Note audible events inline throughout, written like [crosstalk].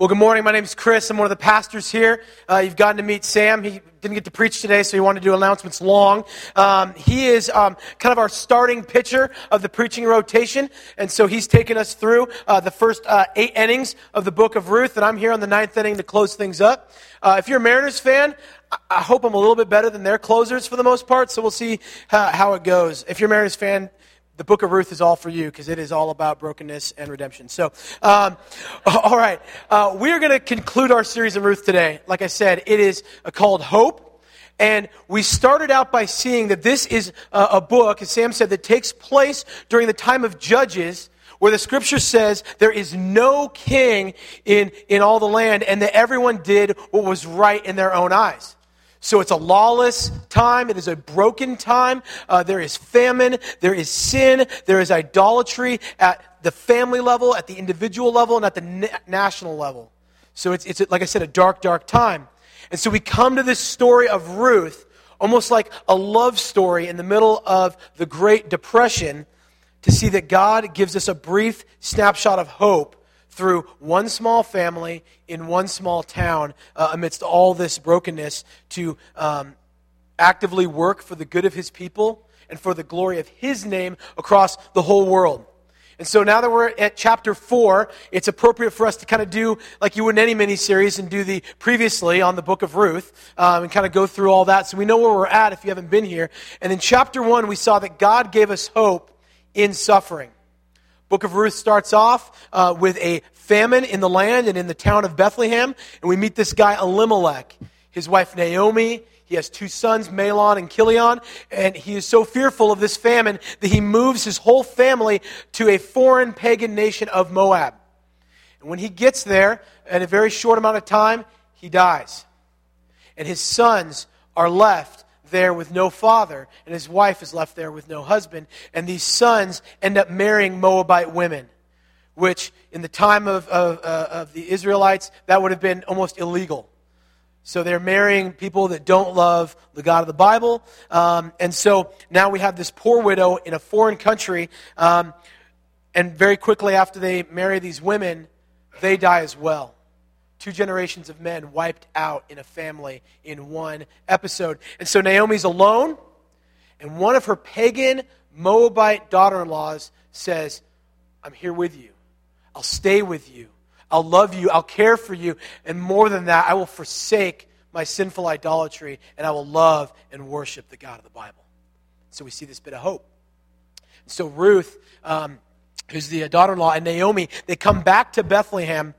Well, good morning. My name is Chris. I'm one of the pastors here. Uh, you've gotten to meet Sam. He didn't get to preach today, so he wanted to do announcements long. Um, he is um, kind of our starting pitcher of the preaching rotation, and so he's taken us through uh, the first uh, eight innings of the book of Ruth, and I'm here on the ninth inning to close things up. Uh, if you're a Mariners fan, I hope I'm a little bit better than their closers for the most part, so we'll see how, how it goes. If you're a Mariners fan, the book of Ruth is all for you because it is all about brokenness and redemption. So, um, [laughs] all right. Uh, we are going to conclude our series in Ruth today. Like I said, it is uh, called Hope. And we started out by seeing that this is a, a book, as Sam said, that takes place during the time of Judges where the scripture says there is no king in, in all the land and that everyone did what was right in their own eyes. So it's a lawless time. It is a broken time. Uh, there is famine. There is sin. There is idolatry at the family level, at the individual level, and at the na- national level. So it's, it's, like I said, a dark, dark time. And so we come to this story of Ruth, almost like a love story in the middle of the Great Depression, to see that God gives us a brief snapshot of hope through one small family in one small town uh, amidst all this brokenness to um, actively work for the good of his people and for the glory of his name across the whole world. And so now that we're at chapter four, it's appropriate for us to kind of do like you would in any mini series and do the previously on the book of Ruth um, and kind of go through all that so we know where we're at if you haven't been here. And in chapter one, we saw that God gave us hope in suffering. Book of Ruth starts off uh, with a famine in the land and in the town of Bethlehem. And we meet this guy, Elimelech, his wife, Naomi. He has two sons, Mahlon and Chilion. And he is so fearful of this famine that he moves his whole family to a foreign pagan nation of Moab. And when he gets there, in a very short amount of time, he dies. And his sons are left there with no father, and his wife is left there with no husband. And these sons end up marrying Moabite women, which in the time of, of, uh, of the Israelites, that would have been almost illegal. So they're marrying people that don't love the God of the Bible. Um, and so now we have this poor widow in a foreign country. Um, and very quickly after they marry these women, they die as well two generations of men wiped out in a family in one episode. And so Naomi's alone, and one of her pagan Moabite daughter in laws says, I'm here with you. I'll stay with you. I'll love you. I'll care for you. And more than that, I will forsake my sinful idolatry and I will love and worship the God of the Bible. So we see this bit of hope. So Ruth, um, who's the daughter in law, and Naomi, they come back to Bethlehem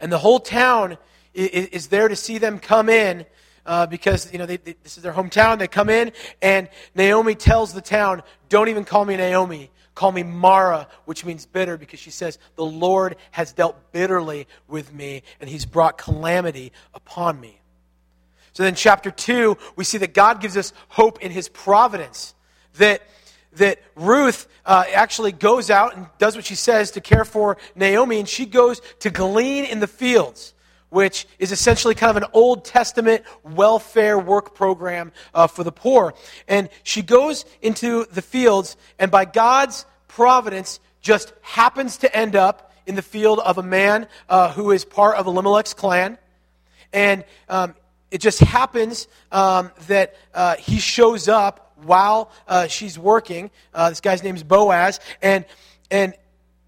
and the whole town is, is there to see them come in uh, because you know they, they, this is their hometown. They come in, and Naomi tells the town, "Don't even call me Naomi. Call me Mara, which means bitter, because she says the Lord has dealt bitterly with me, and He's brought calamity upon me." So then, chapter two, we see that God gives us hope in His providence. That that Ruth uh, actually goes out and does what she says to care for Naomi, and she goes to glean in the fields, which is essentially kind of an Old Testament welfare work program uh, for the poor. And she goes into the fields, and by God's providence, just happens to end up in the field of a man uh, who is part of Elimelech's clan. And um, it just happens um, that uh, he shows up while uh, she's working. Uh, this guy's name is Boaz. And, and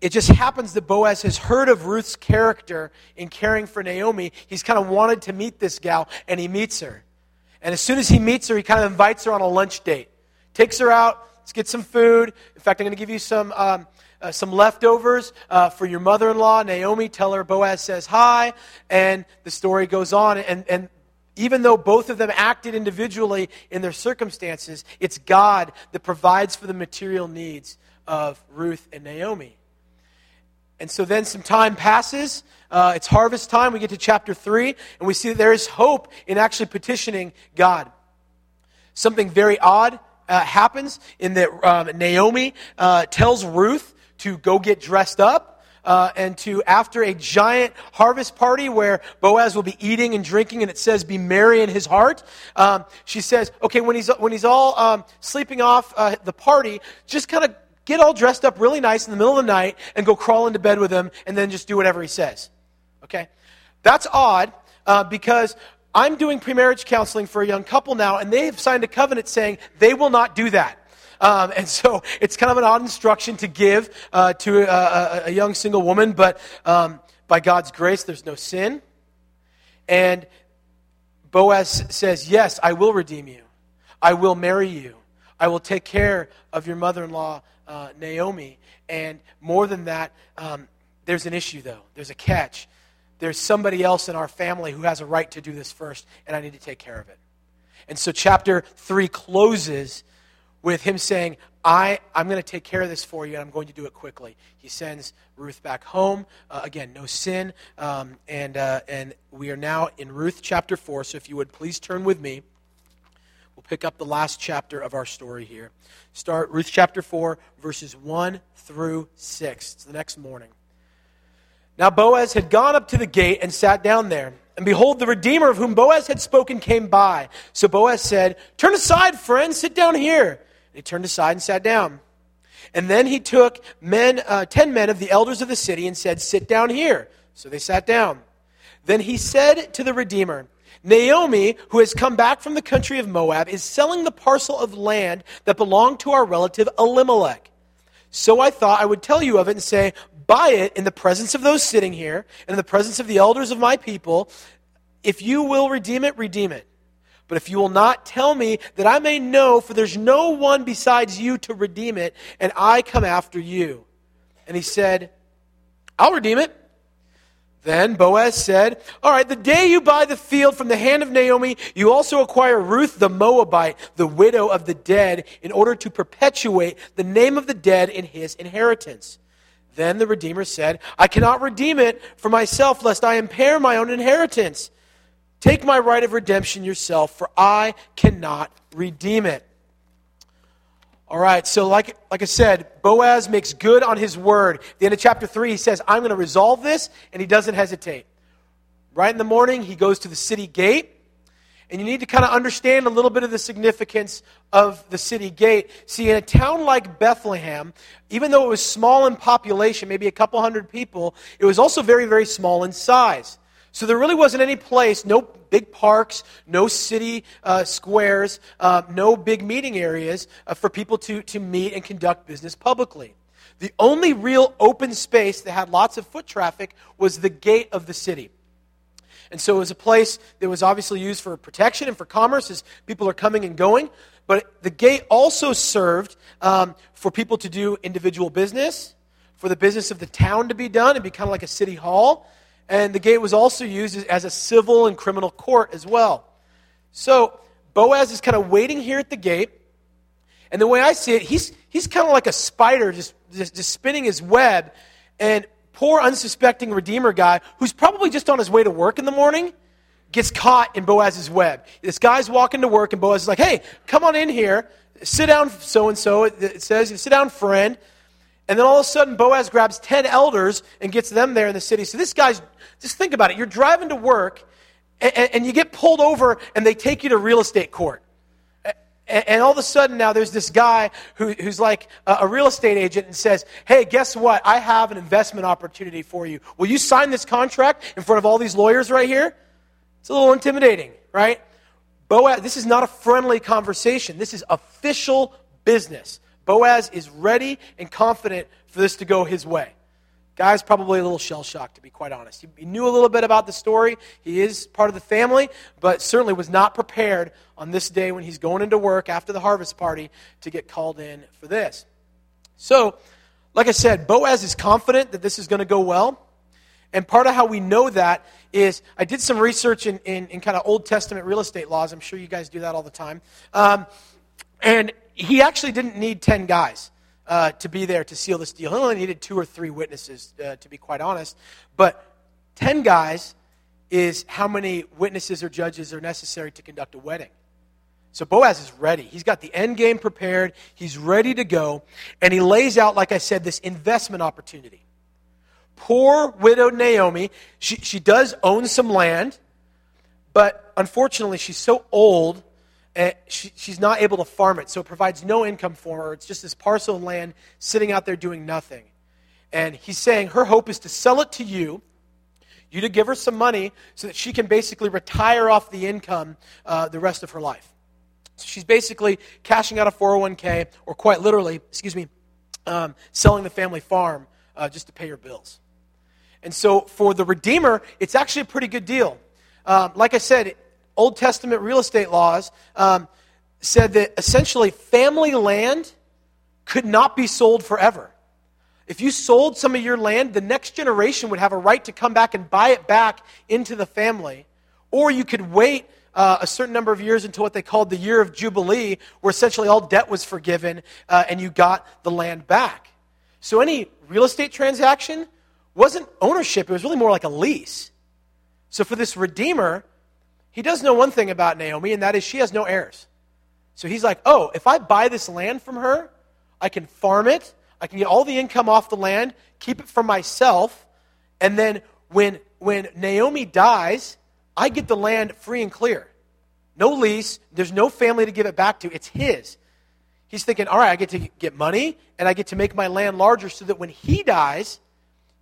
it just happens that Boaz has heard of Ruth's character in caring for Naomi. He's kind of wanted to meet this gal, and he meets her. And as soon as he meets her, he kind of invites her on a lunch date. Takes her out, let's get some food. In fact, I'm going to give you some. Um, uh, some leftovers uh, for your mother in law, Naomi. Tell her Boaz says hi, and the story goes on. And, and even though both of them acted individually in their circumstances, it's God that provides for the material needs of Ruth and Naomi. And so then some time passes. Uh, it's harvest time. We get to chapter 3, and we see that there is hope in actually petitioning God. Something very odd uh, happens in that um, Naomi uh, tells Ruth to go get dressed up uh, and to after a giant harvest party where Boaz will be eating and drinking, and it says, "Be merry in his heart." Um, she says, "Okay, when he's when he's all um, sleeping off uh, the party, just kind of get all dressed up really nice in the middle of the night and go crawl into bed with him, and then just do whatever he says." Okay? That's odd uh, because I'm doing premarriage counseling for a young couple now, and they have signed a covenant saying they will not do that. Um, and so it's kind of an odd instruction to give uh, to a, a, young single woman, but um, by God's grace, there's no sin. And Boaz says, Yes, I will redeem you. I will marry you. I will take care of your mother in law, uh, Naomi. And more than that, um, there's an issue, though. There's a catch. There's somebody else in our family who has a right to do this first, and I need to take care of it. And so, chapter 3 closes with him saying, I, I'm going to take care of this for you, and I'm going to do it quickly. He sends Ruth back home. Uh, again, no sin. Um, and, uh, and we are now in Ruth chapter 4. So if you would please turn with me. We'll pick up the last chapter of our story here. Start Ruth chapter 4, verses 1 through 6. It's the next morning. Now Boaz had gone up to the gate and sat down there. And behold, the Redeemer of whom Boaz had spoken came by. So Boaz said, Turn aside, friend, sit down here. He turned aside and sat down. And then he took men, uh, ten men of the elders of the city and said, Sit down here. So they sat down. Then he said to the Redeemer, Naomi, who has come back from the country of Moab, is selling the parcel of land that belonged to our relative Elimelech. So I thought I would tell you of it and say, Buy it in the presence of those sitting here and in the presence of the elders of my people. If you will redeem it, redeem it. But if you will not tell me that I may know, for there's no one besides you to redeem it, and I come after you. And he said, I'll redeem it. Then Boaz said, All right, the day you buy the field from the hand of Naomi, you also acquire Ruth the Moabite, the widow of the dead, in order to perpetuate the name of the dead in his inheritance. Then the Redeemer said, I cannot redeem it for myself, lest I impair my own inheritance. Take my right of redemption yourself, for I cannot redeem it. All right, so like, like I said, Boaz makes good on his word. At the end of chapter 3, he says, I'm going to resolve this, and he doesn't hesitate. Right in the morning, he goes to the city gate. And you need to kind of understand a little bit of the significance of the city gate. See, in a town like Bethlehem, even though it was small in population, maybe a couple hundred people, it was also very, very small in size. So there really wasn't any place, no big parks, no city uh, squares, uh, no big meeting areas uh, for people to, to meet and conduct business publicly. The only real open space that had lots of foot traffic was the gate of the city. And so it was a place that was obviously used for protection and for commerce as people are coming and going. But the gate also served um, for people to do individual business, for the business of the town to be done and be kind of like a city hall. And the gate was also used as a civil and criminal court as well. So Boaz is kind of waiting here at the gate. And the way I see it, he's, he's kind of like a spider just, just, just spinning his web. And poor, unsuspecting Redeemer guy who's probably just on his way to work in the morning gets caught in Boaz's web. This guy's walking to work, and Boaz is like, hey, come on in here. Sit down, so and so. It says, sit down, friend. And then all of a sudden, Boaz grabs 10 elders and gets them there in the city. So this guy's, just think about it. You're driving to work, and, and you get pulled over, and they take you to real estate court. And, all of a sudden now there's this guy who, who's like a, a, real estate agent and says, Hey, guess what? I have an investment opportunity for you. Will you sign this contract in front of all these lawyers right here? It's a little intimidating, right? Boaz, this is not a friendly conversation. This is official business. Boaz is ready and confident for this to go his way. Guy's probably a little shell shocked, to be quite honest. He, knew a little bit about the story. He is part of the family, but certainly was not prepared on this day when he's going into work after the harvest party to get called in for this. So, like I said, Boaz is confident that this is going to go well. And part of how we know that is I did some research in, in, in kind of Old Testament real estate laws. I'm sure you guys do that all the time. Um, and he actually didn't need 10 guys uh, to be there to seal this deal. He only needed two or three witnesses, uh, to be quite honest. But 10 guys is how many witnesses or judges are necessary to conduct a wedding. So Boaz is ready. He's got the end game prepared. He's ready to go. And he lays out, like I said, this investment opportunity. Poor widowed Naomi, she, she does own some land, but unfortunately, she's so old she, she's not able to farm it, so it provides no income for her. It's just this parcel of land sitting out there doing nothing. And he's saying her hope is to sell it to you. you to give her some money so that she can basically retire off the income uh, the rest of her life. So she's basically cashing out a 401k, or quite literally, excuse me, um, selling the family farm uh, just to pay her bills. And so for the Redeemer, it's actually a pretty good deal. Um, like I said, Old Testament real estate laws um, said that essentially family land could not be sold forever. If you sold some of your land, the next generation would have a right to come back and buy it back into the family. Or you could wait uh, a certain number of years until what they called the year of Jubilee, where essentially all debt was forgiven uh, and you got the land back. So any real estate transaction wasn't ownership, it was really more like a lease. So for this Redeemer, he does know one thing about Naomi, and that is she has no heirs. So he's like, oh, if I buy this land from her, I can farm it, I can get all the income off the land, keep it for myself, and then when, when Naomi dies, I get the land free and clear. No lease, there's no family to give it back to, it's his. He's thinking, all right, I get to get money, and I get to make my land larger so that when he dies,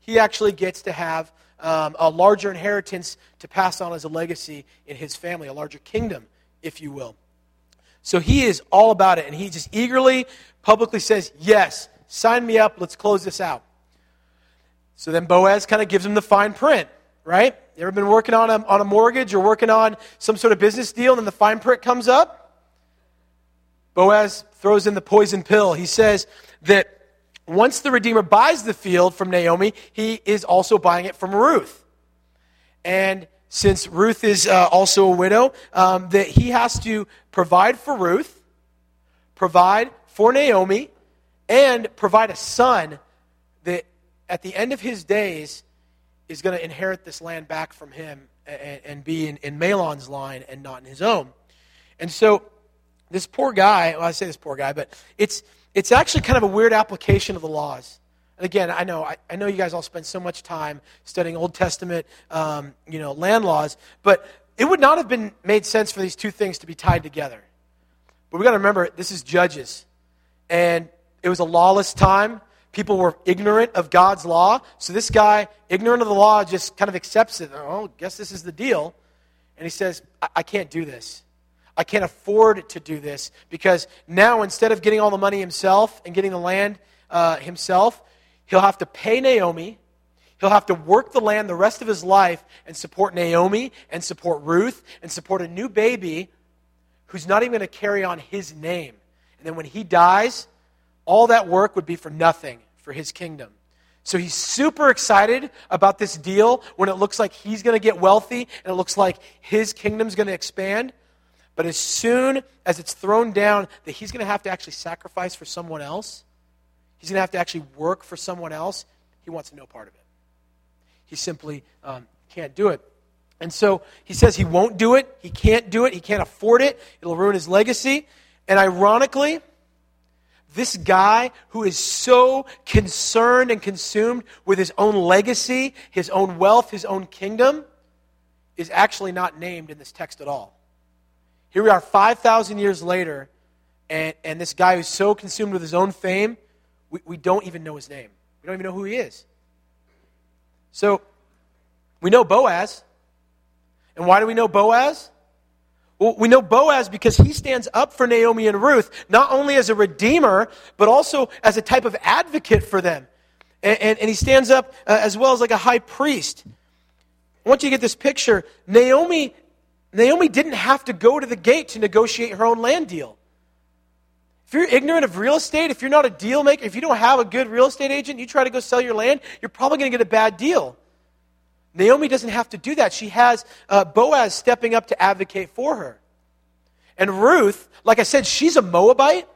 he actually gets to have um, a larger inheritance to pass on as a legacy in his family, a larger kingdom, if you will. So he is all about it, and he just eagerly, publicly says, Yes, Sign me up. Let's close this out. So then Boaz kind of gives him the fine print, right? You ever been working on a, on a mortgage or working on some sort of business deal and then the fine print comes up? Boaz throws in the poison pill. He says that once the Redeemer buys the field from Naomi, he is also buying it from Ruth. And since Ruth is uh, also a widow, um, that he has to provide for Ruth, provide for Naomi, and provide a son that at the end of his days is going to inherit this land back from him and, and be in, in Mahlon's line and not in his own. And so this poor guy, well, I say this poor guy, but it's, it's actually kind of a weird application of the laws. And again, I know, I, I know you guys all spend so much time studying Old Testament, um, you know, land laws, but it would not have been made sense for these two things to be tied together. But we got to remember, this is Judges. And it was a lawless time. People were ignorant of God's law. So this guy, ignorant of the law, just kind of accepts it. Oh, guess this is the deal. And he says, I, I can't do this. I can't afford to do this because now instead of getting all the money himself and getting the land uh, himself, he'll have to pay Naomi. He'll have to work the land the rest of his life and support Naomi and support Ruth and support a new baby who's not even going to carry on his name. And then when he dies, all that work would be for nothing for his kingdom. So he's super excited about this deal when it looks like he's going to get wealthy and it looks like his kingdom's going to expand. But as soon as it's thrown down that he's going to have to actually sacrifice for someone else, he's going to have to actually work for someone else, he wants no part of it. He simply um, can't do it. And so he says he won't do it, he can't do it, he can't afford it, it'll ruin his legacy. And ironically, this guy who is so concerned and consumed with his own legacy, his own wealth, his own kingdom, is actually not named in this text at all. Here we are 5,000 years later, and, and this guy who's so consumed with his own fame, we, we don't even know his name. We don't even know who he is. So, we know Boaz. And why do we know Boaz? Well, we know Boaz because he stands up for Naomi and Ruth, not only as a redeemer, but also as a type of advocate for them. And, and, and he stands up uh, as well as like a high priest. I want you to get this picture. Naomi, Naomi didn't have to go to the gate to negotiate her own land deal. If you're ignorant of real estate, if you're not a deal maker, if you don't have a good real estate agent, you try to go sell your land, you're probably going to get a bad deal. Naomi doesn't have to do that. She has uh, Boaz stepping up to advocate for her. And Ruth, like I said, she's a Moabite.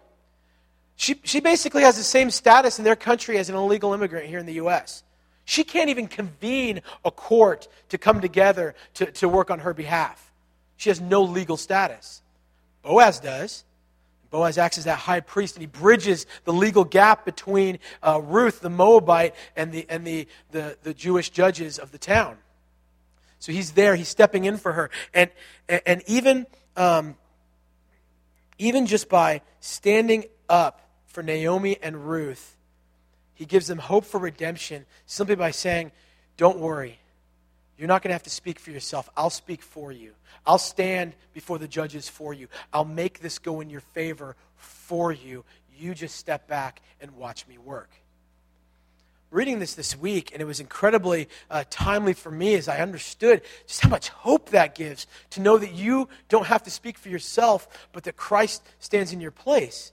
She, she basically has the same status in their country as an illegal immigrant here in the U.S. She can't even convene a court to come together to, to work on her behalf. She has no legal status. Boaz does. Boaz acts as that high priest, and he bridges the legal gap between uh, Ruth, the Moabite, and, the, and the, the, the Jewish judges of the town. So he's there, he's stepping in for her. And, and even, um, even just by standing up for Naomi and Ruth, he gives them hope for redemption simply by saying, Don't worry. You're not going to have to speak for yourself. I'll speak for you. I'll stand before the judges for you. I'll make this go in your favor for you. You just step back and watch me work. Reading this this week, and it was incredibly uh, timely for me as I understood just how much hope that gives to know that you don't have to speak for yourself, but that Christ stands in your place.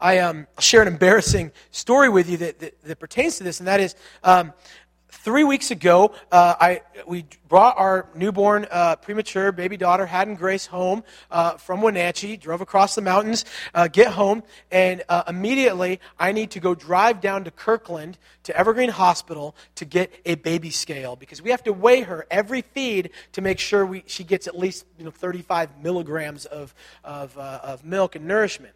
I um, share an embarrassing story with you that, that, that pertains to this, and that is um, three weeks ago, uh, I, we brought our newborn, uh, premature baby daughter, Haddon Grace, home uh, from Wenatchee, drove across the mountains, uh, get home, and uh, immediately I need to go drive down to Kirkland to Evergreen Hospital to get a baby scale because we have to weigh her every feed to make sure we, she gets at least you know, 35 milligrams of, of, uh, of milk and nourishment.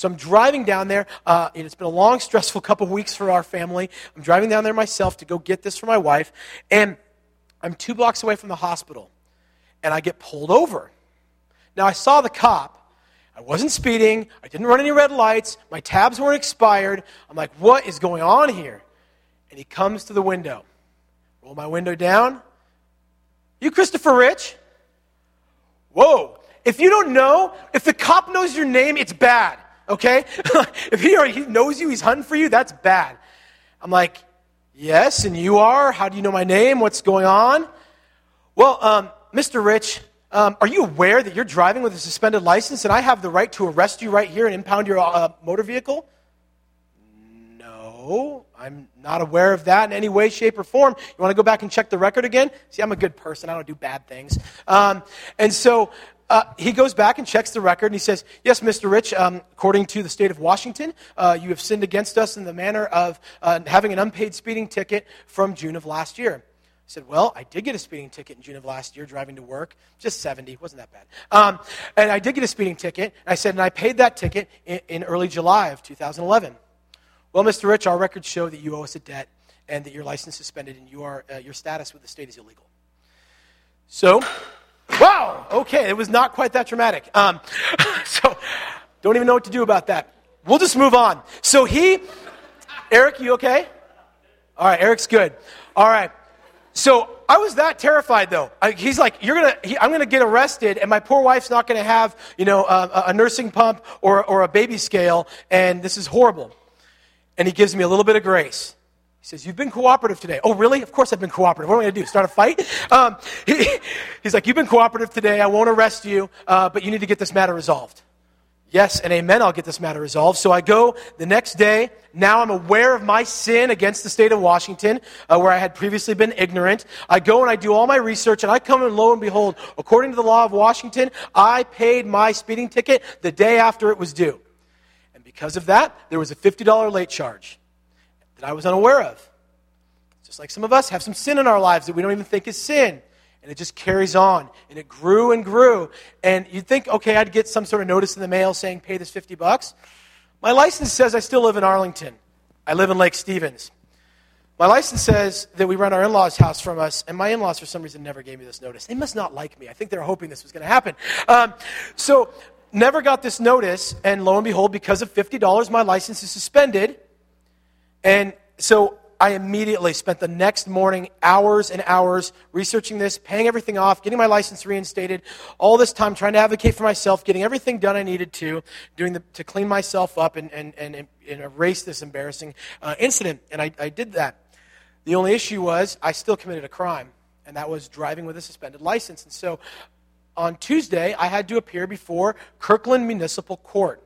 So I'm driving down there. Uh, it's been a long, stressful [laughs] couple weeks for our family. I'm driving down there myself to go get this for my wife. And I'm two blocks away from the hospital. And I get pulled over. Now, I saw the cop. I wasn't speeding. I didn't run any red lights. My tabs weren't expired. I'm like, what is going on here? And he comes to the window. Roll my window down. You Christopher Rich? Whoa. If you don't know, if the cop knows your name, it's bad okay? [laughs] if he already knows you, he's hunting for you, that's bad. I'm like, yes, and you are? How do you know my name? What's going on? Well, um, Mr. Rich, um, are you aware that you're driving with a suspended license and I have the right to arrest you right here and impound your uh, motor vehicle? No, I'm not aware of that in any way, shape, or form. You want to go back and check the record again? See, I'm a good person. I don't do bad things. Um, and so uh, he goes back and checks the record and he says, Yes, Mr. Rich, um, according to the state of Washington, uh, you have sinned against us in the manner of uh, having an unpaid speeding ticket from June of last year. I said, Well, I did get a speeding ticket in June of last year driving to work, just 70, wasn't that bad. Um, and I did get a speeding ticket. I said, And I paid that ticket in, in early July of 2011. Well, Mr. Rich, our records show that you owe us a debt and that your license is suspended and you are, uh, your status with the state is illegal. So okay, it was not quite that dramatic. Um, [laughs] so, don't even know what to do about that. We'll just move on. So he, Eric, you okay? All right, Eric's good. All right. So I was that terrified, though. I, he's like, "You're gonna, he, I'm gonna get arrested, and my poor wife's not gonna have, you know, a, a nursing pump or, or a baby scale, and this is horrible." And he gives me a little bit of grace. He says, You've been cooperative today. Oh, really? Of course I've been cooperative. What am I going to do? Start a fight? Um, he, [laughs] he's like, You've been cooperative today. I won't arrest you, uh, but you need to get this matter resolved. Yes, and amen, I'll get this matter resolved. So I go the next day. Now I'm aware of my sin against the state of Washington, uh, where I had previously been ignorant. I go and I do all my research, and I come and lo and behold, according to the law of Washington, I paid my speeding ticket the day after it was due. And because of that, there was a $50 late charge that I was unaware of. Just like some of us have some sin in our lives that we don't even think is sin. And it just carries on. And it grew and grew. And you'd think, okay, I'd get some sort of notice in the mail saying, pay this 50 bucks. My license says I still live in Arlington. I live in Lake Stevens. My license says that we rent our in law's house from us, and my in laws, for some reason, never gave me this notice. They must not like me. I think they're hoping this was going to happen. Um, so, never got this notice, and lo and behold, because of $50, my license is suspended. And so I immediately spent the next morning hours and hours researching this, paying everything off, getting my license reinstated, all this time trying to advocate for myself, getting everything done I needed to, doing the, to clean myself up and, and, and, and erase this embarrassing uh, incident. And I, I did that. The only issue was I still committed a crime, and that was driving with a suspended license. And so on Tuesday, I had to appear before Kirkland Municipal Court.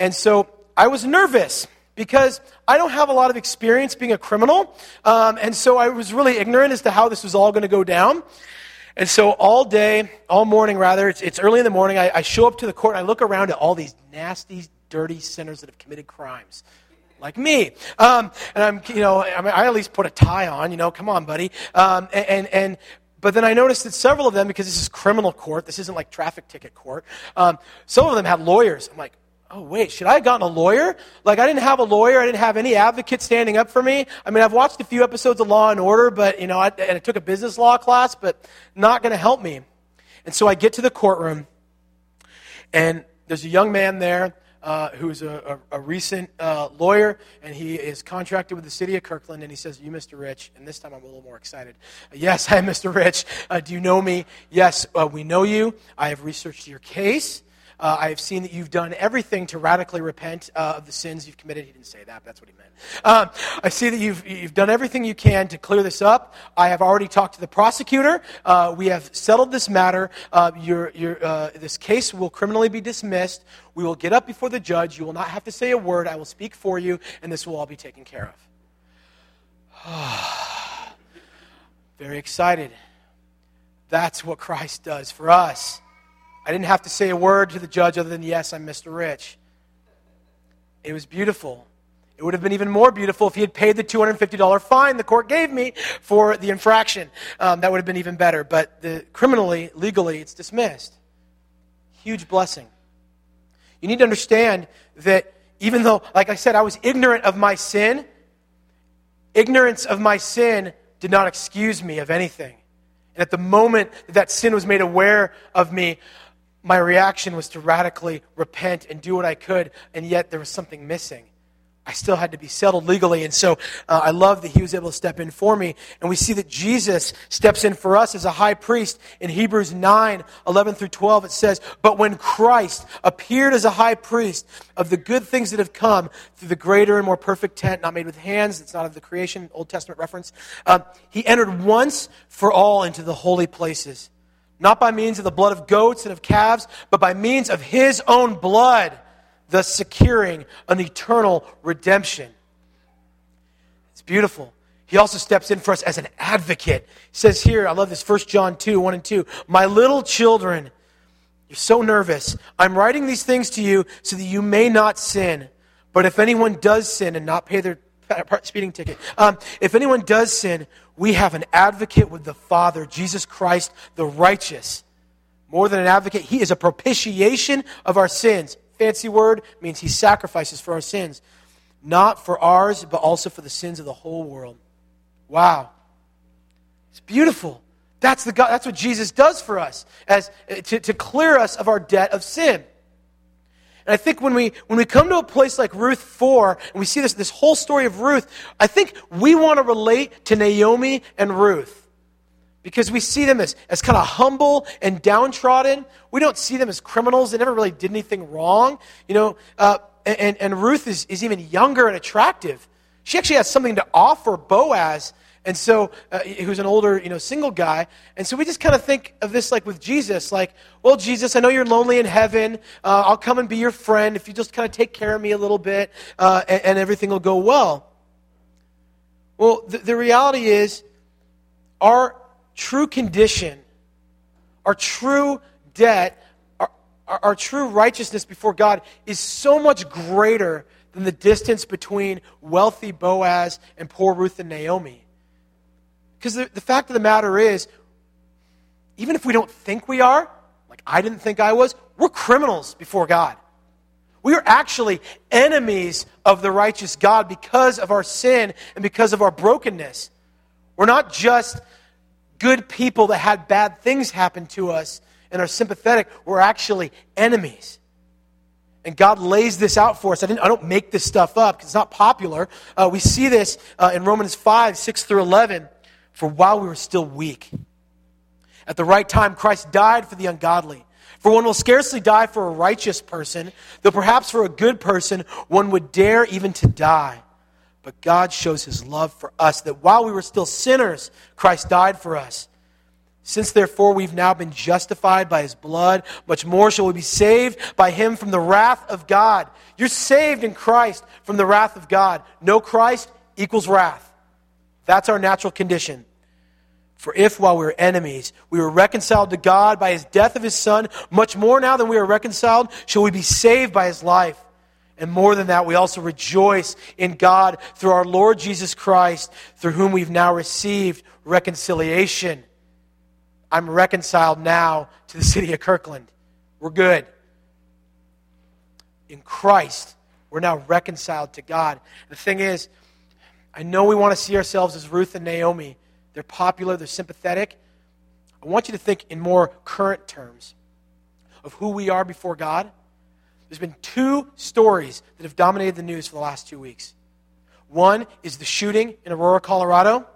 And so I was nervous because I don't have a lot of experience being a criminal. Um, and so I was really ignorant as to how this was all going to go down. And so all day, all morning rather, it's, it's early in the morning, I, I show up to the court and I look around at all these nasty, dirty sinners that have committed crimes like me. Um, and I'm, you know, I, mean, I, at least put a tie on, you know, come on, buddy. Um, and, and, but then I noticed that several of them, because this is criminal court, this isn't like traffic ticket court, um, some of them had lawyers. I'm like, oh, wait, should I have gotten a lawyer? Like, I didn't have a lawyer. I didn't have any advocate standing up for me. I mean, I've watched a few episodes of Law and Order, but, you know, I, and I took a business law class, but not going to help me. And so I get to the courtroom, and there's a young man there uh, who's a, a, a recent uh, lawyer, and he is contracted with the city of Kirkland. And he says, "You, Mr. Rich." And this time, I'm a little more excited. yes, I am Mr. Rich. Uh, do you know me? Yes, uh, we know you. I have researched your case. Uh, I have seen that you've done everything to radically repent uh, of the sins you've committed. He didn't say that, but that's what he meant. Um, I see that you've, you've done everything you can to clear this up. I have already talked to the prosecutor. Uh, we have settled this matter. Uh, your, your, uh, this case will criminally be dismissed. We will get up before the judge. You will not have to say a word. I will speak for you, and this will all be taken care of. [sighs] Very excited. That's what Christ does for us. I didn't have to say a word to the judge other than, yes, I'm Mr. Rich. It was beautiful. It would have been even more beautiful if he had paid the $250 fine the court gave me for the infraction. Um, that would have been even better. But the, criminally, legally, it's dismissed. Huge blessing. You need to understand that even though, like I said, I was ignorant of my sin, ignorance of my sin did not excuse me of anything. And at the moment that, that sin was made aware of me, my reaction was to radically repent and do what I could, and yet there was something missing. I still had to be settled legally. And so uh, I love that he was able to step in for me. And we see that Jesus steps in for us as a high priest. In Hebrews 9 11 through 12, it says, But when Christ appeared as a high priest of the good things that have come through the greater and more perfect tent, not made with hands, it's not of the creation, Old Testament reference, uh, he entered once for all into the holy places not by means of the blood of goats and of calves, but by means of his own blood, thus securing an eternal redemption. It's beautiful. He also steps in for us as an advocate. He says here, I love this, 1 John 2, 1 and 2. My little children, you're so nervous. I'm writing these things to you so that you may not sin. But if anyone does sin and not pay their [laughs] speeding ticket, um, if anyone does sin, we have an advocate with the Father, Jesus Christ, the righteous. More than an advocate, he is a propitiation of our sins. Fancy word means he sacrifices for our sins. Not for ours, but also for the sins of the whole world. Wow. It's beautiful. That's, the God, that's what Jesus does for us, as, to, to clear us of our debt of sin. And I think when we, when we come to a place like Ruth 4, and we see this, this whole story of Ruth, I think we want to relate to Naomi and Ruth. Because we see them as, as kind of humble and downtrodden. We don't see them as criminals. They never really did anything wrong. You know, uh, and, and Ruth is, is even younger and attractive. She actually has something to offer Boaz and so, uh, who's an older, you know, single guy. And so we just kind of think of this like with Jesus, like, well, Jesus, I know you're lonely in heaven. Uh, I'll come and be your friend if you just kind of take care of me a little bit, uh, and, and, everything will go well. Well, the, the reality is, our true condition, our true debt, our, our, our true righteousness before God is so much greater than the distance between wealthy Boaz and poor Ruth and Naomi. Because the, the fact of the matter is, even if we don't think we are, like I didn't think I was, we're criminals before God. We are actually enemies of the righteous God because of our sin and because of our brokenness. We're not just good people that had bad things happen to us and are sympathetic. We're actually enemies. And God lays this out for us. I, I don't make this stuff up because it's not popular. Uh, we see this uh, in Romans 5, 6 through 11. For while we were still weak, at the right time, Christ died for the ungodly. For one will scarcely die for a righteous person, though perhaps for a good person one would dare even to die. But God shows his love for us, that while we were still sinners, Christ died for us. Since therefore we've now been justified by his blood, much more shall we be saved by him from the wrath of God. You're saved in Christ from the wrath of God. No Christ equals wrath. That's our natural condition. For if, while we were enemies, we were reconciled to God by his death of his Son, much more now than we are reconciled, shall we be saved by his life. And more than that, we also rejoice in God through our Lord Jesus Christ, through whom we've now received reconciliation. I'm reconciled now to the city of Kirkland. We're good. In Christ, we're now reconciled to God. The thing is, I know we want to see ourselves as Ruth and Naomi. They're popular, they're sympathetic. I want you to think in more current terms of who we are before God. there's been two stories that have dominated the news for the last two weeks. One is the shooting in Aurora, Colorado.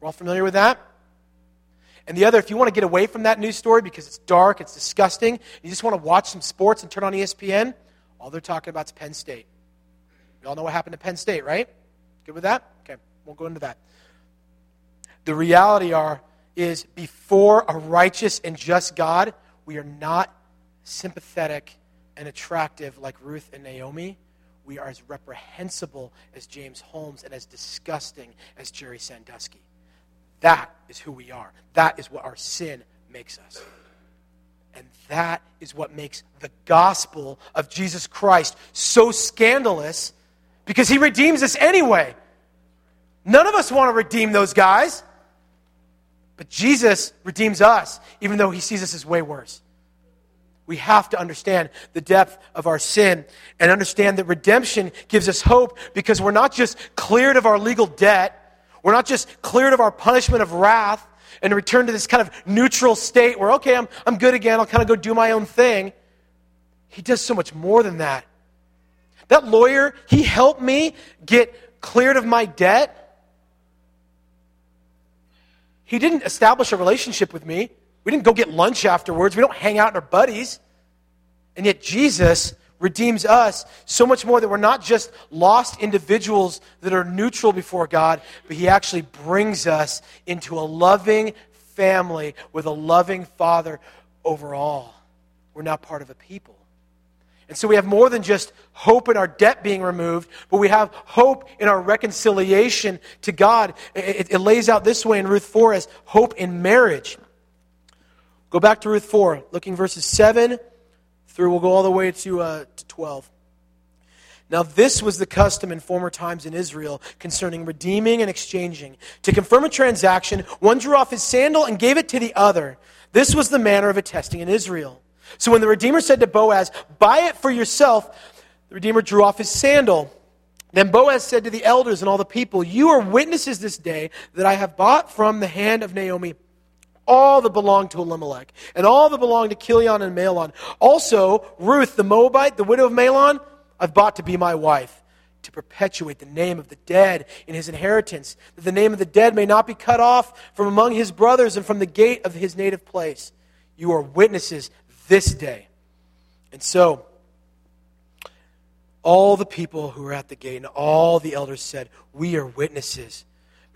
We're all familiar with that. And the other, if you want to get away from that news story because it's dark, it's disgusting, you just want to watch some sports and turn on ESPN, all they're talking about is Penn State. We all know what happened to Penn State, right? Good with that? Okay, won't go into that. The reality are is before a righteous and just God, we are not sympathetic and attractive like Ruth and Naomi. We are as reprehensible as James Holmes and as disgusting as Jerry Sandusky. That is who we are. That is what our sin makes us. And that is what makes the gospel of Jesus Christ so scandalous because he redeems us anyway. None of us want to redeem those guys. But Jesus redeems us, even though he sees us as way worse. We have to understand the depth of our sin and understand that redemption gives us hope because we're not just cleared of our legal debt, we're not just cleared of our punishment of wrath and return to this kind of neutral state where, okay, I'm, I'm good again, I'll kind of go do my own thing. He does so much more than that. That lawyer, he helped me get cleared of my debt he didn't establish a relationship with me. We didn't go get lunch afterwards. We don't hang out in our buddies. And yet, Jesus redeems us so much more that we're not just lost individuals that are neutral before God, but He actually brings us into a loving family with a loving Father over all. We're now part of a people. And so we have more than just hope in our debt being removed, but we have hope in our reconciliation to God. It, it, lays out this way in Ruth 4 as hope in marriage. Go back to Ruth 4, looking verses 7 through, we'll go all the way to, uh, to 12. Now, this was the custom in former times in Israel concerning redeeming and exchanging. To confirm a transaction, one drew off his sandal and gave it to the other. This was the manner of attesting in Israel. So when the Redeemer said to Boaz, Buy it for yourself, the Redeemer drew off his sandal. Then Boaz said to the elders and all the people, You are witnesses this day that I have bought from the hand of Naomi all that belonged to Elimelech, and all that belonged to Chilion and Mahlon. Also, Ruth the Moabite, the widow of Mahlon, I've bought to be my wife, to perpetuate the name of the dead in his inheritance, that the name of the dead may not be cut off from among his brothers and from the gate of his native place. You are witnesses this day. And so, all the people who were at the gate and all the elders said, We are witnesses.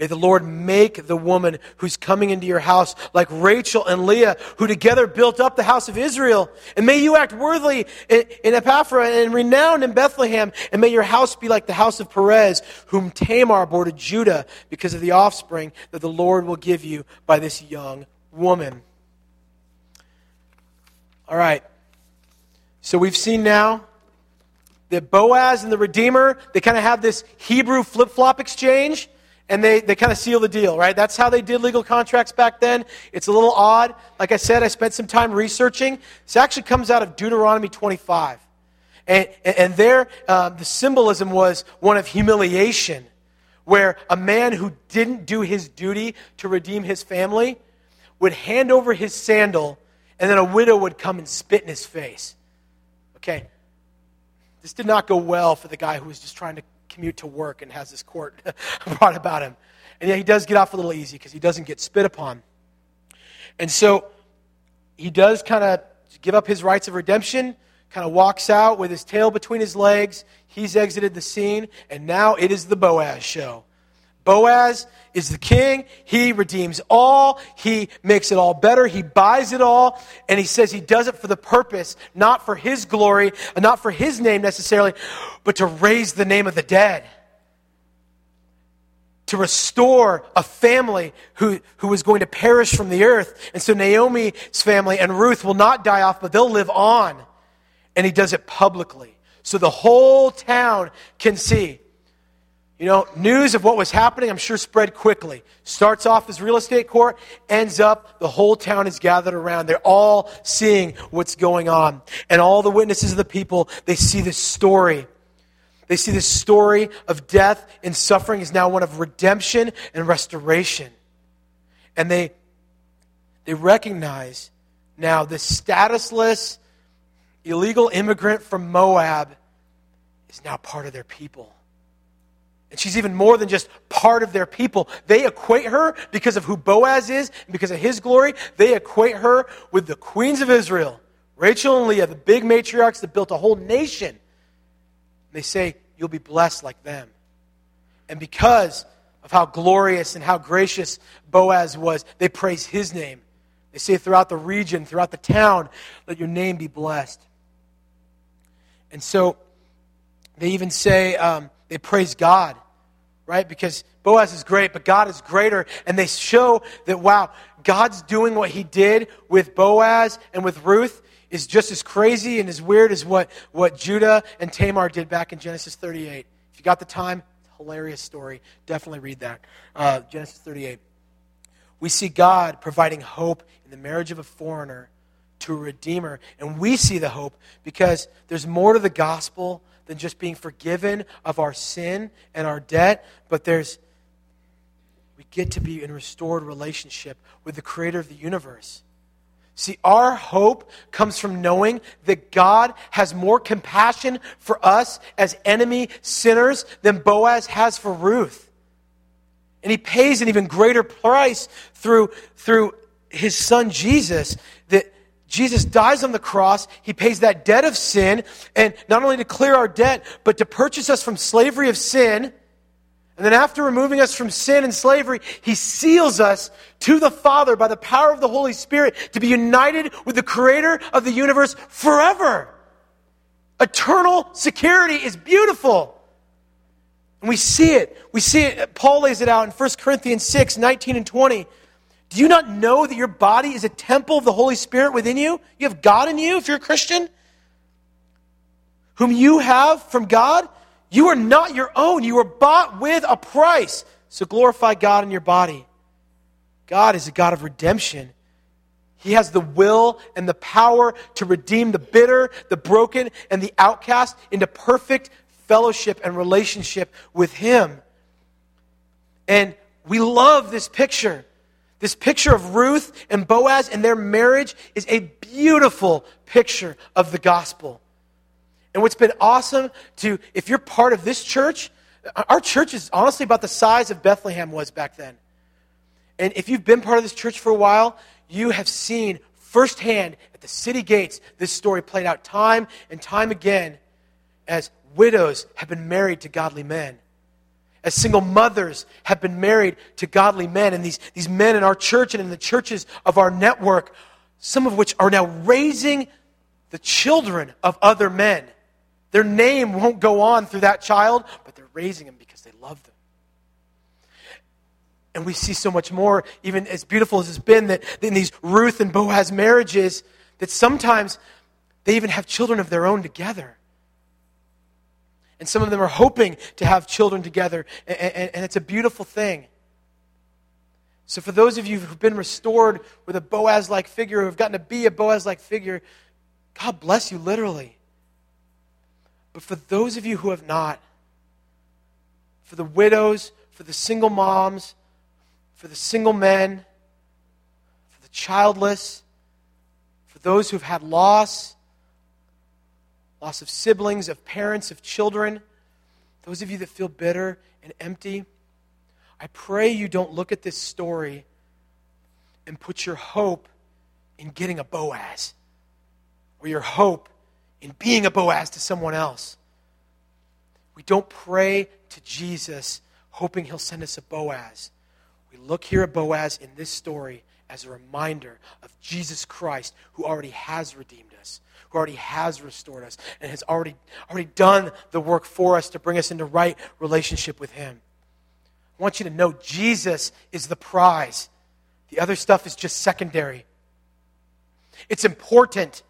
May the Lord make the woman who's coming into your house like Rachel and Leah, who together built up the house of Israel. And may you act worthily in, in Ephrathah and renowned in Bethlehem. And may your house be like the house of Perez, whom Tamar bore to Judah because of the offspring that the Lord will give you by this young woman. All right. So we've seen now that Boaz and the Redeemer, they kind of have this Hebrew flip flop exchange, and they, they kind of seal the deal, right? That's how they did legal contracts back then. It's a little odd. Like I said, I spent some time researching. This actually comes out of Deuteronomy 25. And, and there, uh, the symbolism was one of humiliation, where a man who didn't do his duty to redeem his family would hand over his sandal and then a widow would come and spit in his face. Okay? This did not go well for the guy who was just trying to commute to work and has this court [laughs] brought about him. And yet he does get off a little easy because he doesn't get spit upon. And so he does kind of give up his rights of redemption, kind of walks out with his tail between his legs. He's exited the scene, and now it is the Boaz show. Boaz is the king. He redeems all. He makes it all better. He buys it all. And he says he does it for the purpose, not for his glory, not for his name necessarily, but to raise the name of the dead. To restore a family who, who was going to perish from the earth. And so Naomi's family and Ruth will not die off, but they'll live on. And he does it publicly. So the whole town can see you know, news of what was happening, I'm sure, spread quickly. Starts off as real estate court, ends up, the whole town is gathered around. They're all seeing what's going on. And all the witnesses of the people, they see this story. They see this story of death and suffering is now one of redemption and restoration. And they, they recognize now this statusless, illegal immigrant from Moab, is now part of their people. And she's even more than just part of their people. They equate her because of who Boaz is and because of his glory. They equate her with the queens of Israel, Rachel and Leah, the big matriarchs that built a whole nation. And They say, You'll be blessed like them. And because of how glorious and how gracious Boaz was, they praise his name. They say throughout the region, throughout the town, let your name be blessed. And so they even say, um, they praise God, right? Because Boaz is great, but God is greater. And they show that, wow, God's doing what he did with Boaz and with Ruth is just as crazy and as weird as what, what Judah and Tamar did back in Genesis 38. If you got the time, hilarious story. Definitely read that. Uh, Genesis 38. We see God providing hope in the marriage of a foreigner to a redeemer. And we see the hope because there's more to the gospel than just being forgiven of our sin and our debt, but there's we get to be in restored relationship with the creator of the universe. See, our hope comes from knowing that God has more compassion for us as enemy sinners than Boaz has for Ruth. And he pays an even greater price through, through his son Jesus that Jesus dies on the cross. He pays that debt of sin, and not only to clear our debt, but to purchase us from slavery of sin. And then, after removing us from sin and slavery, He seals us to the Father by the power of the Holy Spirit to be united with the Creator of the universe forever. Eternal security is beautiful. And we see it. We see it. Paul lays it out in 1 Corinthians 6 19 and 20. Do you not know that your body is a temple of the Holy Spirit within you? You have God in you if you're a Christian? Whom you have from God? You are not your own. You were bought with a price. So glorify God in your body. God is a God of redemption. He has the will and the power to redeem the bitter, the broken, and the outcast into perfect fellowship and relationship with Him. And we love this picture this picture of Ruth and Boaz and their marriage is a beautiful picture of the gospel. And what's been awesome to, if you're part of this church, our church is honestly about the size of Bethlehem was back then. And if you've been part of this church for a while, you have seen firsthand at the city gates this story played out time and time again as widows have been married to godly men as single mothers have been married to godly men. And these, these men in our church and in the churches of our network, some of which are now raising the children of other men. Their name won't go on through that child, but they're raising them because they love them. And we see so much more, even as beautiful as it's been, that in these Ruth and Boaz marriages, that sometimes they even have children of their own together. And some of them are hoping to have children together. And, and, and it's a beautiful thing. So, for those of you who've been restored with a Boaz like figure, who have gotten to be a Boaz like figure, God bless you, literally. But for those of you who have not, for the widows, for the single moms, for the single men, for the childless, for those who've had loss, loss of siblings, of parents, of children, those of you that feel bitter and empty, I pray you don't look at this story and put your hope in getting a Boaz or your hope in being a Boaz to someone else. We don't pray to Jesus hoping he'll send us a Boaz. We look here at Boaz in this story as a reminder of Jesus Christ who already has redeemed us, who already has restored us, and has already, already done the work for us to bring us into right relationship with Him. I want you to know Jesus is the prize. The other stuff is just secondary. It's important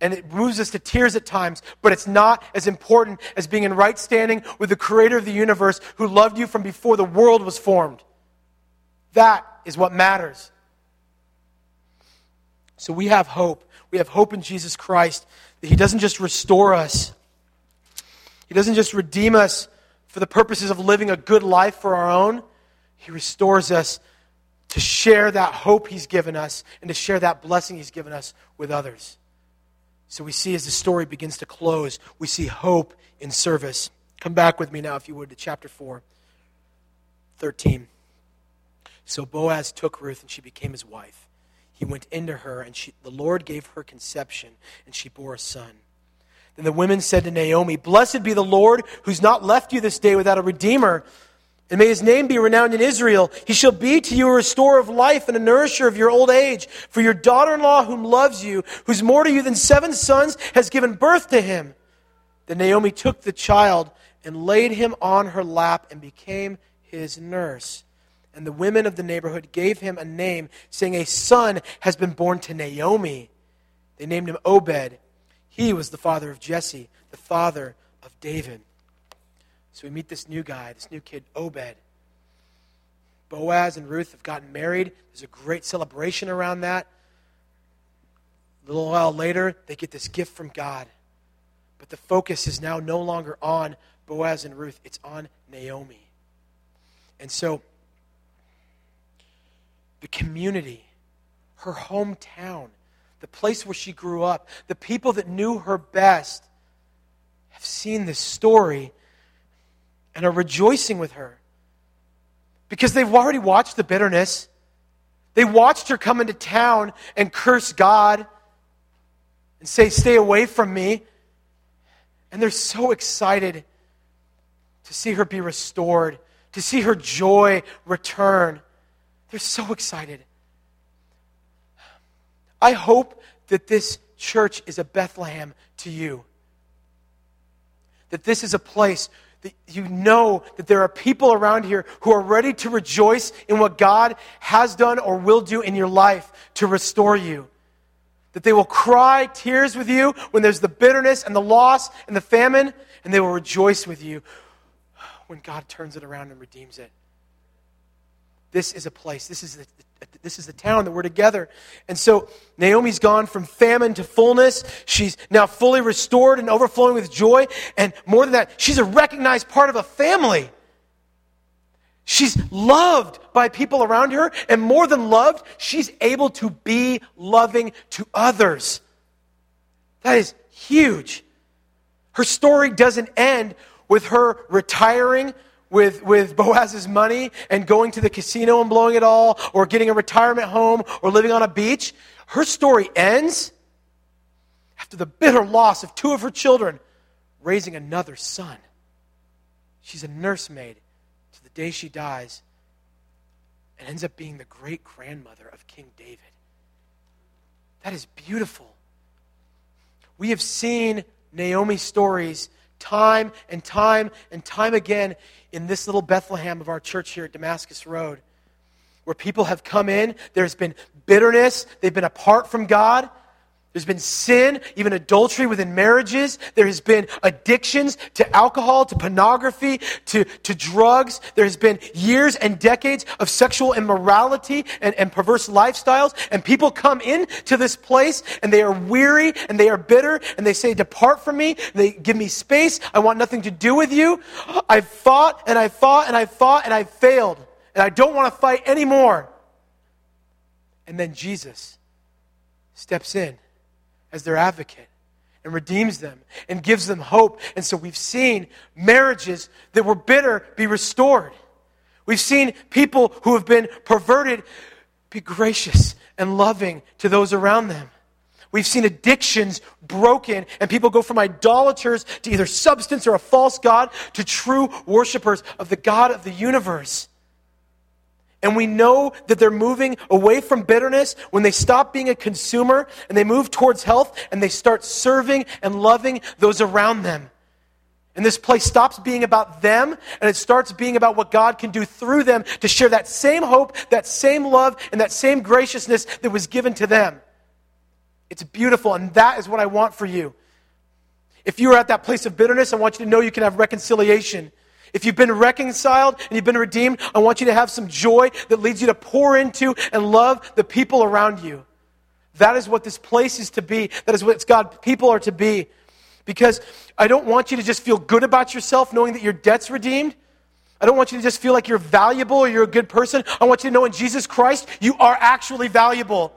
and it moves us to tears at times, but it's not as important as being in right standing with the creator of the universe who loved you from before the world was formed. That is what matters. So we have hope. We have hope in Jesus Christ that He doesn't just restore us, He doesn't just redeem us for the purposes of living a good life for our own. He restores us to share that hope He's given us and to share that blessing He's given us with others. So we see as the story begins to close, we see hope in service. Come back with me now, if you would, to chapter 4, 13. So Boaz took Ruth, and she became his wife. He went into her, and she, the Lord gave her conception, and she bore a son. Then the women said to Naomi, Blessed be the Lord, who's not left you this day without a redeemer. And may his name be renowned in Israel. He shall be to you a restorer of life and a nourisher of your old age. For your daughter in law, whom loves you, who's more to you than seven sons, has given birth to him. Then Naomi took the child and laid him on her lap and became his nurse. And the women of the neighborhood gave him a name, saying, A son has been born to Naomi. They named him Obed. He was the father of Jesse, the father of David. So we meet this new guy, this new kid, Obed. Boaz and Ruth have gotten married. There's a great celebration around that. A little while later, they get this gift from God. But the focus is now no longer on Boaz and Ruth, it's on Naomi. And so, the community, her hometown, the place where she grew up, the people that knew her best have seen this story and are rejoicing with her because they've already watched the bitterness. They watched her come into town and curse God and say, Stay away from me. And they're so excited to see her be restored, to see her joy return. They're so excited. I hope that this church is a Bethlehem to you. That this is a place that you know that there are people around here who are ready to rejoice in what God has done or will do in your life to restore you. That they will cry tears with you when there's the bitterness and the loss and the famine, and they will rejoice with you when God turns it around and redeems it. This is a place. This is the, this is the town that we're together. And so Naomi's gone from famine to fullness. She's now fully restored and overflowing with joy. And more than that, she's a recognized part of a family. She's loved by people around her. And more than loved, she's able to be loving to others. That is huge. Her story doesn't end with her retiring with, with Boaz's money and going to the casino and blowing it all, or getting a retirement home, or living on a beach. Her story ends after the bitter loss of two of her children, raising another son. She's a nursemaid to the day she dies and ends up being the great grandmother of King David. That is beautiful. We have seen Naomi's stories time and time and time again in this little Bethlehem of our church here at Damascus Road, where people have come in, there's been bitterness, they've been apart from God. There's been sin, even adultery within marriages. There has been addictions to alcohol, to pornography, to, to drugs. There has been years and decades of sexual immorality and, and perverse lifestyles. And people come into this place and they are weary and they are bitter and they say, Depart from me. They give me space. I want nothing to do with you. [gasps] I've fought and I fought and I fought and I failed. And I don't want to fight anymore. And then Jesus steps in as their advocate and redeems them and gives them hope. And so we've seen marriages that were bitter be restored. We've seen people who have been perverted be gracious and loving to those around them. We've seen addictions broken, and people go from idolaters to either substance or a false God to true worshipers of the God of the universe. And we know that they're moving away from bitterness when they stop being a consumer and they move towards health and they start serving and loving those around them. And this place stops being about them and it starts being about what God can do through them to share that same hope, that same love, and that same graciousness that was given to them. It's beautiful, and that is what I want for you. If you are at that place of bitterness, I want you to know you can have reconciliation. If you've been reconciled and you've been redeemed, I want you to have some joy that leads you to pour into and love the people around you. That is what this place is to be. That is what God people are to be. Because I don't want you to just feel good about yourself knowing that your debt's redeemed. I don't want you to just feel like you're valuable or you're a good person. I want you to know in Jesus Christ, you are actually valuable.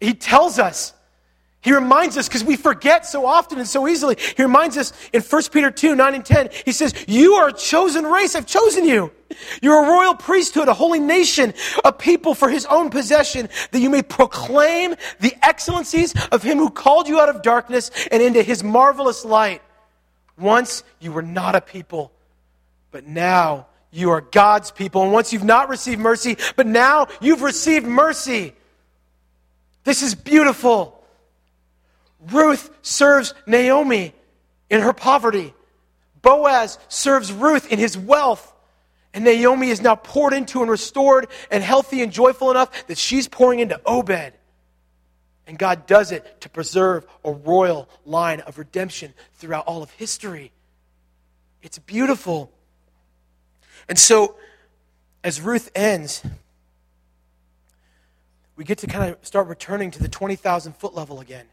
He tells us He reminds us because we forget so often and so easily. He reminds us in 1 Peter 2 9 and 10. He says, You are a chosen race. I've chosen you. You're a royal priesthood, a holy nation, a people for his own possession, that you may proclaim the excellencies of him who called you out of darkness and into his marvelous light. Once you were not a people, but now you are God's people. And once you've not received mercy, but now you've received mercy. This is beautiful. Ruth serves Naomi in her poverty. Boaz serves Ruth in his wealth. And Naomi is now poured into and restored and healthy and joyful enough that she's pouring into Obed. And God does it to preserve a royal line of redemption throughout all of history. It's beautiful. And so, as Ruth ends, we get to kind of start returning to the 20,000 foot level again.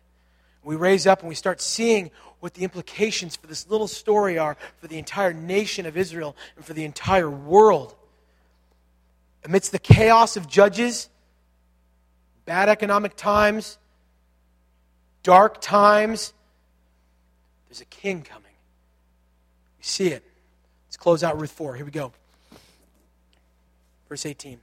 We raise up and we start seeing what the implications for this little story are for the entire nation of Israel and for the entire world. Amidst the chaos of judges, bad economic times, dark times, there's a king coming. We see it. Let's close out Ruth 4. Here we go. Verse 18.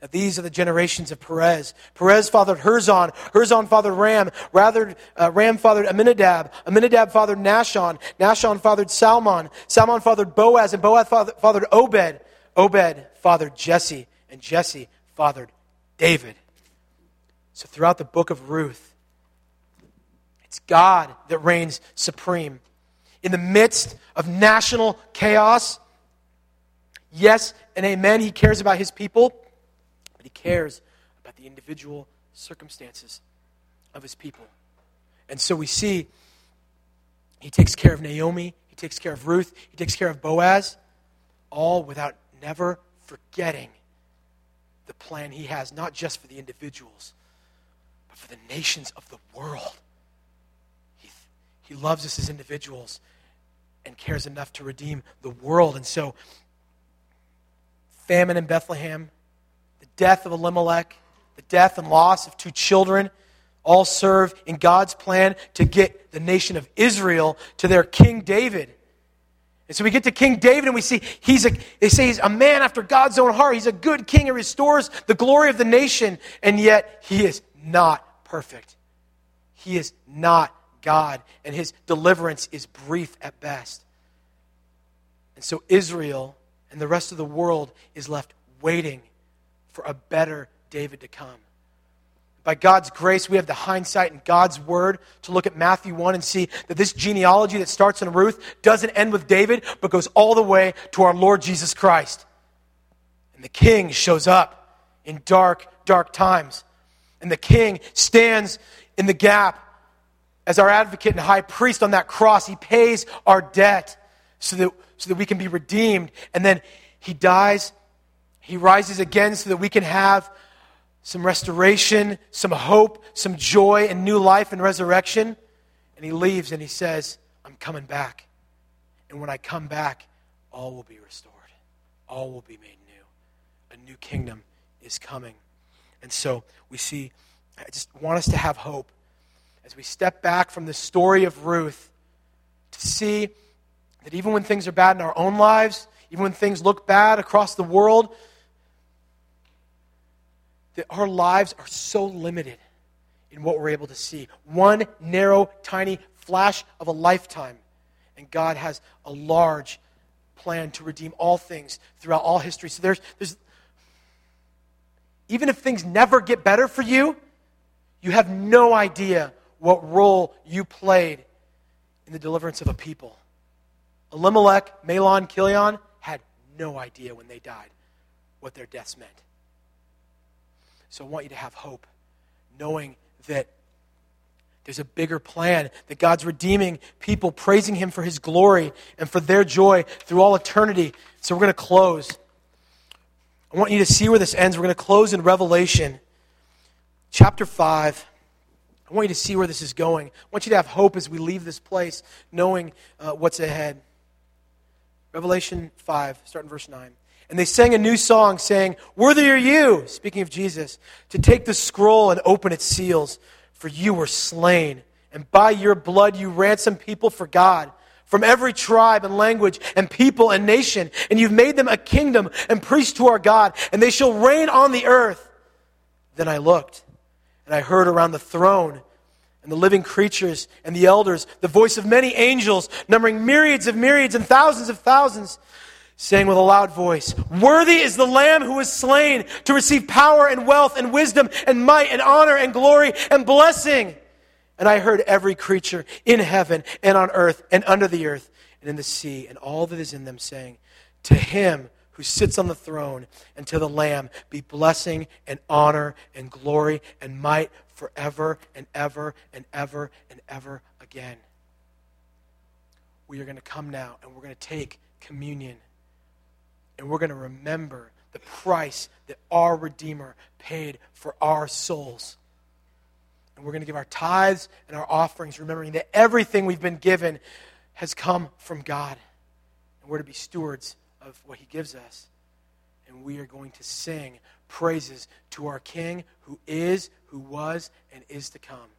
Now, these are the generations of Perez. Perez fathered Hezron. Hezron fathered Ram. Rather, uh, Ram fathered Amminadab. Amminadab fathered Nahshon. Nahshon fathered Salmon. Salmon fathered Boaz. And Boaz fathered Obed. Obed fathered Jesse. And Jesse fathered David. So, throughout the book of Ruth, it's God that reigns supreme. In the midst of national chaos, yes and amen, he cares about his people he cares about the individual circumstances of his people. And so we see he takes care of Naomi, he takes care of Ruth, he takes care of Boaz, all without never forgetting the plan he has, not just for the individuals, but for the nations of the world. He, he loves us as individuals and cares enough to redeem the world. And so, famine in Bethlehem, death of Elimelech, the death and loss of two children, all serve in God's plan to get the nation of Israel to their King David. And so we get to King David and we see he's a, they say he's a man after God's own heart. He's a good king and restores the glory of the nation, and yet he is not perfect. He is not God, and his deliverance is brief at best. And so Israel and the rest of the world is left waiting for a better David to come. By God's grace, we have the hindsight in God's word to look at Matthew 1 and see that this genealogy that starts in Ruth doesn't end with David, but goes all the way to our Lord Jesus Christ. And the king shows up in dark, dark times. And the king stands in the gap as our advocate and high priest on that cross. He pays our debt so that, so that we can be redeemed. And then he dies he rises again so that we can have some restoration, some hope, some joy, and new life and resurrection. And he leaves and he says, I'm coming back. And when I come back, all will be restored, all will be made new. A new kingdom is coming. And so we see, I just want us to have hope as we step back from the story of Ruth to see that even when things are bad in our own lives, even when things look bad across the world, that our lives are so limited in what we're able to see. One narrow, tiny flash of a lifetime. And God has a large plan to redeem all things throughout all history. So there's, there's even if things never get better for you, you have no idea what role you played in the deliverance of a people. Elimelech, Mahlon, Chilion had no idea when they died what their deaths meant. So I want you to have hope, knowing that there's a bigger plan, that God's redeeming people, praising Him for His glory and for their joy through all eternity. So we're going to close. I want you to see where this ends. We're going to close in Revelation chapter 5. I want you to see where this is going. I want you to have hope as we leave this place, knowing uh, what's ahead. Revelation 5, starting verse 9. And they sang a new song saying, Worthy are you, speaking of Jesus, to take the scroll and open its seals, for you were slain And by your blood you ransomed people for God from every tribe and language and people and nation. And you've made them a kingdom and priests to our God, and they shall reign on the earth. Then I looked, and I heard around the throne and the living creatures and the elders the voice of many angels, numbering myriads of myriads and thousands of thousands, saying with a loud voice, Worthy is the Lamb who was slain to receive power and wealth and wisdom and might and honor and glory and blessing. And I heard every creature in heaven and on earth and under the earth and in the sea and all that is in them saying, To him who sits on the throne and to the Lamb be blessing and honor and glory and might forever and ever and ever and ever again. We are going to come now and we're going to take communion and we're going to remember the price that our Redeemer paid for our souls. And we're going to give our tithes and our offerings, remembering that everything we've been given has come from God. And we're to be stewards of what He gives us. And we are going to sing praises to our King who is, who was, and is to come.